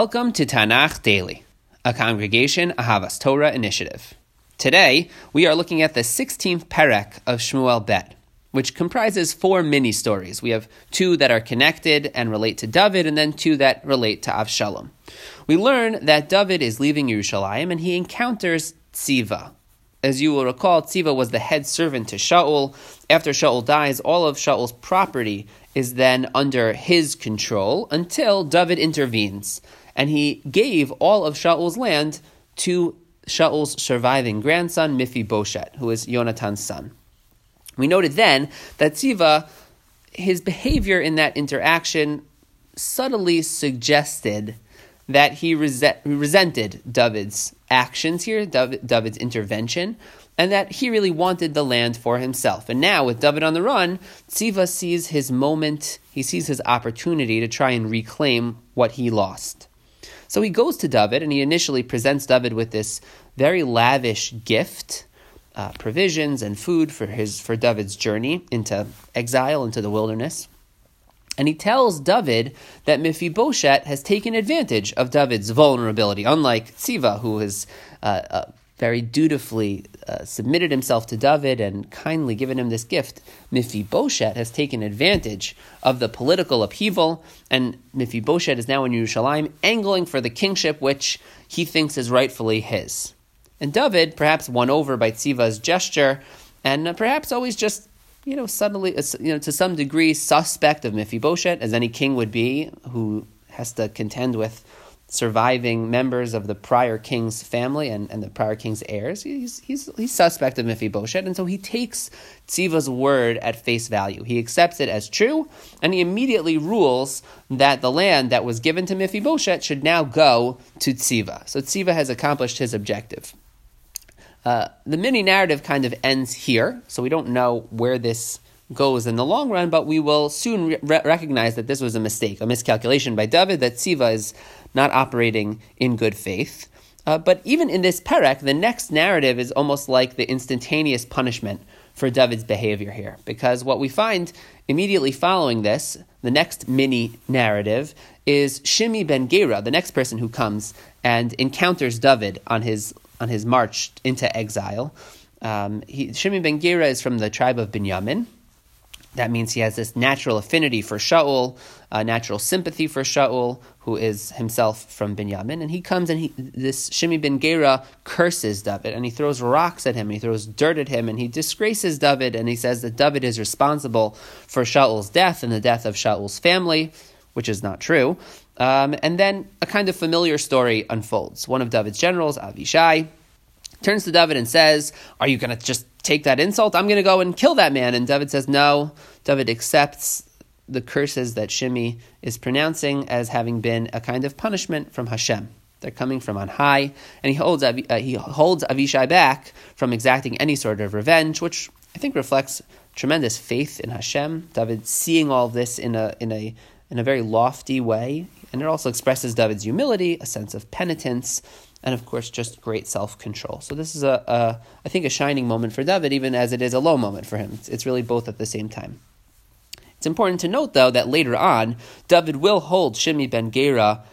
Welcome to Tanakh Daily, a congregation Ahavas Torah initiative. Today, we are looking at the 16th Perek of Shmuel Bet, which comprises four mini stories. We have two that are connected and relate to David, and then two that relate to Avshalom. We learn that David is leaving Yerushalayim and he encounters Tziva. As you will recall, Tziva was the head servant to Shaul. After Shaul dies, all of Shaul's property is then under his control until David intervenes. And he gave all of Shaul's land to Shaul's surviving grandson, Mephibosheth, who is Yonatan's son. We noted then that Tziva, his behavior in that interaction subtly suggested that he resented David's actions here, David's intervention, and that he really wanted the land for himself. And now, with David on the run, Tziva sees his moment, he sees his opportunity to try and reclaim what he lost. So he goes to David and he initially presents David with this very lavish gift. Uh, provisions and food for his for David's journey into exile into the wilderness. And he tells David that Mephibosheth has taken advantage of David's vulnerability, unlike Tziva, who has uh, uh, very dutifully uh, submitted himself to David and kindly given him this gift, Mephibosheth has taken advantage of the political upheaval, and Mephibosheth is now in Yerushalayim, angling for the kingship which he thinks is rightfully his. And David, perhaps won over by Tziva's gesture, and uh, perhaps always just, you know, suddenly, uh, you know, to some degree, suspect of Mephibosheth, as any king would be, who has to contend with surviving members of the prior king's family and, and the prior king's heirs. He's, he's, he's suspect of Mephibosheth, and so he takes Tziva's word at face value. He accepts it as true, and he immediately rules that the land that was given to Mephibosheth should now go to Tziva. So Tziva has accomplished his objective. Uh, the mini narrative kind of ends here, so we don't know where this goes in the long run, but we will soon re- recognize that this was a mistake, a miscalculation by David, that Tziva is not operating in good faith. Uh, but even in this perek, the next narrative is almost like the instantaneous punishment for David's behavior here. Because what we find immediately following this, the next mini narrative, is Shimi ben Gera, the next person who comes and encounters David on his, on his march into exile. Um, he, Shimi ben Gera is from the tribe of Binyamin. That means he has this natural affinity for Shaul, a natural sympathy for Shaul, who is himself from Binyamin. And he comes and he, this Shimi ben Gera curses David and he throws rocks at him, he throws dirt at him, and he disgraces David and he says that David is responsible for Shaul's death and the death of Shaul's family, which is not true. Um, and then a kind of familiar story unfolds. One of David's generals, Avishai, turns to David and says, Are you going to just take that insult? I'm going to go and kill that man. And David says, No. David accepts the curses that Shimi is pronouncing as having been a kind of punishment from Hashem. They're coming from on high, and he holds uh, he holds Avishai back from exacting any sort of revenge, which I think reflects tremendous faith in Hashem. David seeing all this in a in a in a very lofty way, and it also expresses David's humility, a sense of penitence, and of course, just great self control. So this is a, a I think a shining moment for David, even as it is a low moment for him. It's, it's really both at the same time. It's important to note, though, that later on, David will hold Shimi ben Gera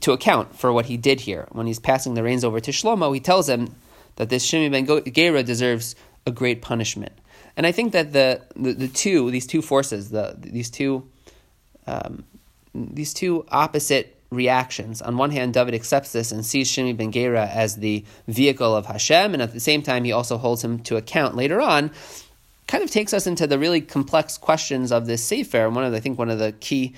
to account for what he did here. When he's passing the reins over to Shlomo, he tells him that this Shimi ben Gera deserves a great punishment. And I think that the, the, the two, these two forces, the, these two, um, these two opposite reactions. On one hand, David accepts this and sees Shimi ben Gera as the vehicle of Hashem, and at the same time, he also holds him to account later on kind of takes us into the really complex questions of this Sefer. One of the, I think one of the key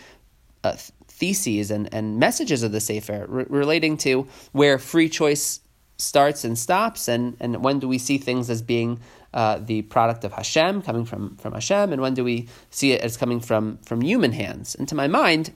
uh, theses and, and messages of the Sefer re- relating to where free choice starts and stops, and, and when do we see things as being uh, the product of Hashem, coming from, from Hashem, and when do we see it as coming from, from human hands? And to my mind,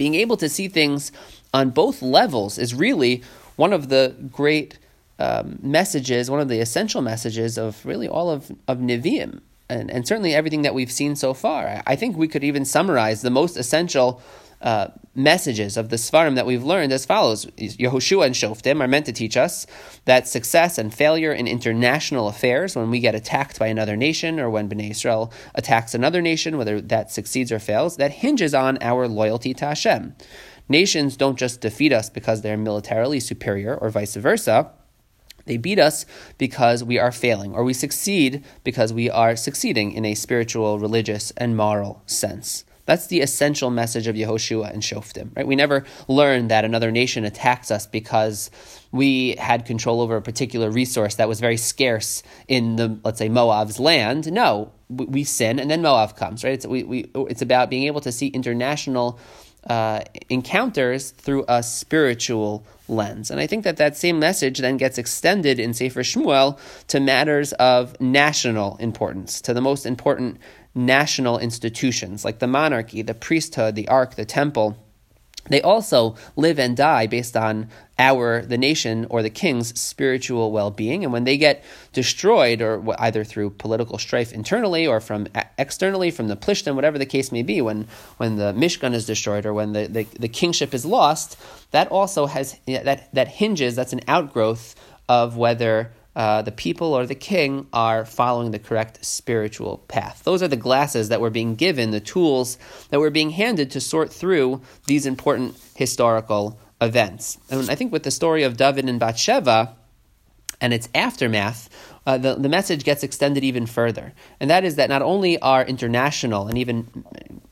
being able to see things on both levels is really one of the great um, messages, one of the essential messages of really all of, of Nevi'im, and, and certainly everything that we've seen so far. I think we could even summarize the most essential uh, messages of the Sefarim that we've learned as follows. Yehoshua and Shoftim are meant to teach us that success and failure in international affairs, when we get attacked by another nation or when Bnei Israel attacks another nation, whether that succeeds or fails, that hinges on our loyalty to Hashem. nations don't just defeat us because they're militarily superior or vice versa. They beat us because we are failing, or we succeed because we are succeeding in a spiritual, religious, and moral sense. That's the essential message of Yehoshua and Shoftim, right? We never learn that another nation attacks us because we had control over a particular resource that was very scarce in the, let's say, Moab's land. No, we, we sin and then Moab comes, right? It's, we, we, it's about being able to see international uh, encounters through a spiritual lens. And I think that that same message then gets extended in Sefer Shmuel to matters of national importance, to the most important national institutions like the monarchy, the priesthood, the ark, the temple. They also live and die based on our, the nation or the king's spiritual well being. And when they get destroyed, or either through political strife internally or from externally, from the Plishtim, whatever the case may be, when, when the Mishkan is destroyed or when the, the, the kingship is lost, that also has, that, that hinges, that's an outgrowth of whether uh, the people or the king are following the correct spiritual path. Those are the glasses that we're being given, the tools that we're being handed to sort through these important historical events. And I think with the story of David and Bathsheba and its aftermath, uh, the, the message gets extended even further. And that is that not only are international and even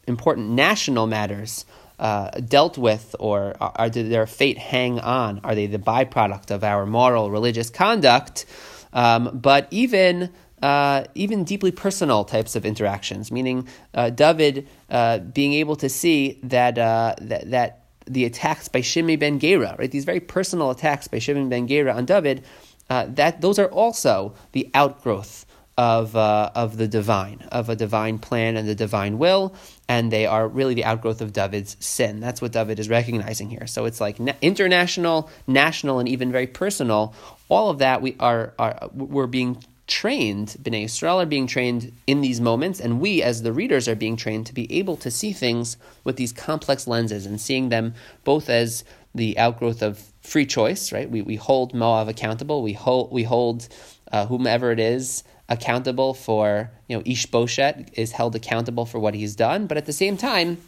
important national matters uh, dealt with, or are, their fate hang on? Are they the byproduct of our moral, religious conduct? Um, but even uh, even deeply personal types of interactions, meaning uh, David uh, being able to see that uh, that, that the attacks by Shimei ben Gera, right, these very personal attacks by Shimei ben Gera on David, uh, that those are also the outgrowth of, uh, of the divine, of a divine plan and the divine will, and they are really the outgrowth of David's sin. That's what David is recognizing here. So it's like na- international, national, and even very personal. All of that we are, are we're being trained. Bnei Israel are being trained in these moments, and we, as the readers, are being trained to be able to see things with these complex lenses and seeing them both as the outgrowth of free choice. Right? We we hold Moab accountable. We hold we hold uh, whomever it is accountable for, you know, Ishboshet is held accountable for what he's done. But at the same time,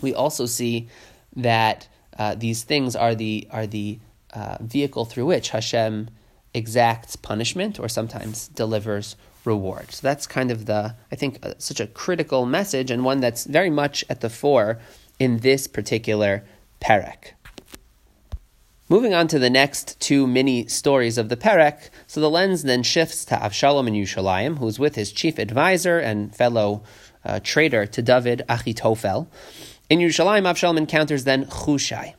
we also see that uh, these things are the are the uh, vehicle through which Hashem exacts punishment or sometimes delivers reward. So that's kind of the I think uh, such a critical message and one that's very much at the fore in this particular perek. Moving on to the next two mini stories of the Perek, so the lens then shifts to Avshalom in Yushalayim, who's with his chief advisor and fellow uh, traitor to David, Achitofel. In Yushalayim, Avshalom encounters then Hushai.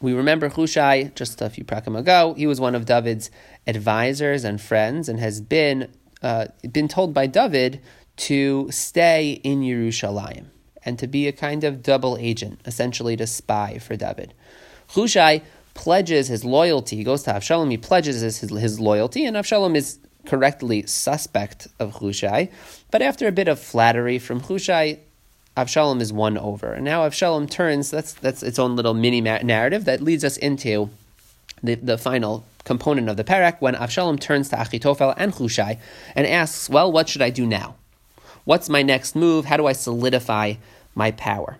We remember Hushai just a few prakim ago. He was one of David's advisors and friends, and has been uh, been told by David to stay in Yerushalayim and to be a kind of double agent, essentially to spy for David. Hushai pledges his loyalty. He goes to Avshalom, he pledges his, his loyalty, and Avshalom is correctly suspect of Hushai. But after a bit of flattery from Hushai, Avshalom is won over. And now Avshalom turns, that's, that's its own little mini narrative that leads us into the, the final component of the perek when Avshalom turns to Achitophel and Hushai and asks, Well, what should I do now? What's my next move? How do I solidify my power?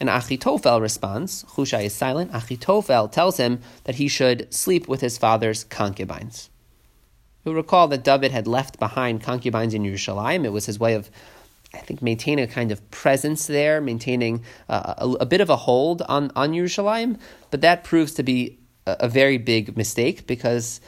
And Achitophel responds, Hushai is silent. Achitophel tells him that he should sleep with his father's concubines. You'll recall that David had left behind concubines in Yerushalayim. It was his way of, I think, maintaining a kind of presence there, maintaining uh, a, a, bit of a hold on, on Yerushalayim. But that proves to be a, a very big mistake because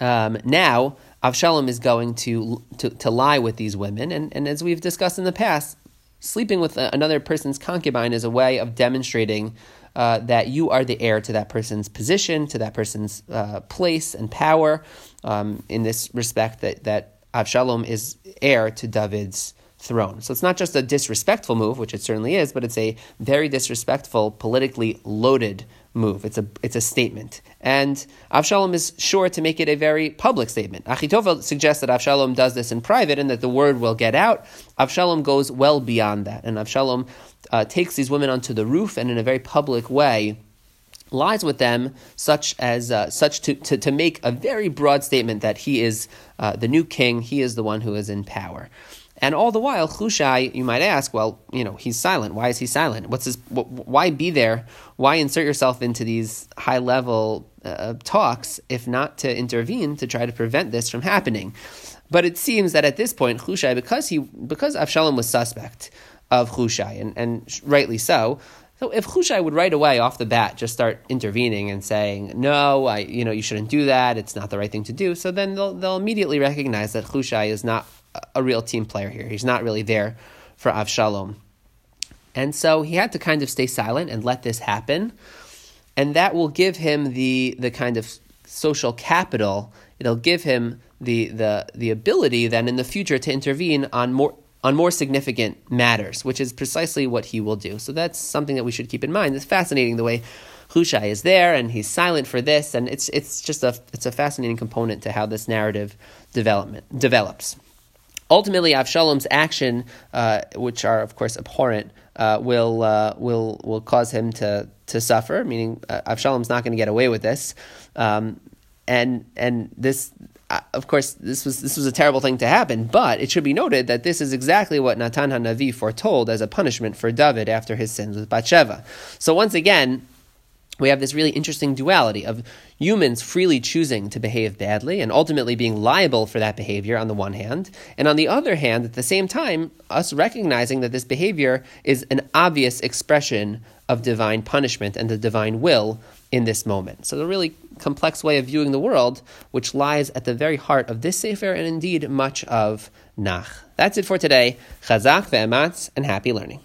um, now Avshalom is going to, to, to lie with these women. And, and as we've discussed in the past, sleeping with another person's concubine is a way of demonstrating uh, that you are the heir to that person's position, to that person's uh, place and power. Um, in this respect, that that Avshalom is heir to David's throne. So it's not just a disrespectful move, which it certainly is, but it's a very disrespectful, politically loaded move. It's a it's a statement, and Avshalom is sure to make it a very public statement. Achitophel suggests that Avshalom does this in private and that the word will get out. Avshalom goes well beyond that, and Avshalom uh, takes these women onto the roof and in a very public way lies with them, such as uh, such to, to, to make a very broad statement that he is uh, the new king, he is the one who is in power. And all the while, Chushai, you might ask, well, you know, he's silent. Why is he silent? What's his? Why be there? Why insert yourself into these high level uh, talks if not to intervene to try to prevent this from happening? But it seems that at this point, Chushai, because he because Avshalom was suspect of Chushai, and, and rightly so. So if Chushai would right away off the bat just start intervening and saying, "No, I, you know, you shouldn't do that. It's not the right thing to do," so then they'll they'll immediately recognize that Chushai is not a real team player here. He's not really there for Avshalom, and so he had to kind of stay silent and let this happen, and that will give him the the kind of social capital. It'll give him the the the ability then in the future to intervene on more on more significant matters, which is precisely what he will do. So that's something that we should keep in mind. It's fascinating the way Hushai is there and he's silent for this, and it's it's just a it's a fascinating component to how this narrative development develops. Ultimately, Avshalom's action, uh, which are of course abhorrent, uh, will uh, will will cause him to to suffer. Meaning, uh, Avshalom's not going to get away with this, um, and and this of course, this was this was a terrible thing to happen, but it should be noted that this is exactly what Natan Hanavi foretold as a punishment for David after his sins with Bathsheba. So once again, we have this really interesting duality of humans freely choosing to behave badly and ultimately being liable for that behavior on the one hand, and on the other hand, at the same time, us recognizing that this behavior is an obvious expression of divine punishment and the divine will in this moment. So, a really complex way of viewing the world, which lies at the very heart of this Sefer and indeed much of Nach. That's it for today. Chazak ve'ematz and happy learning.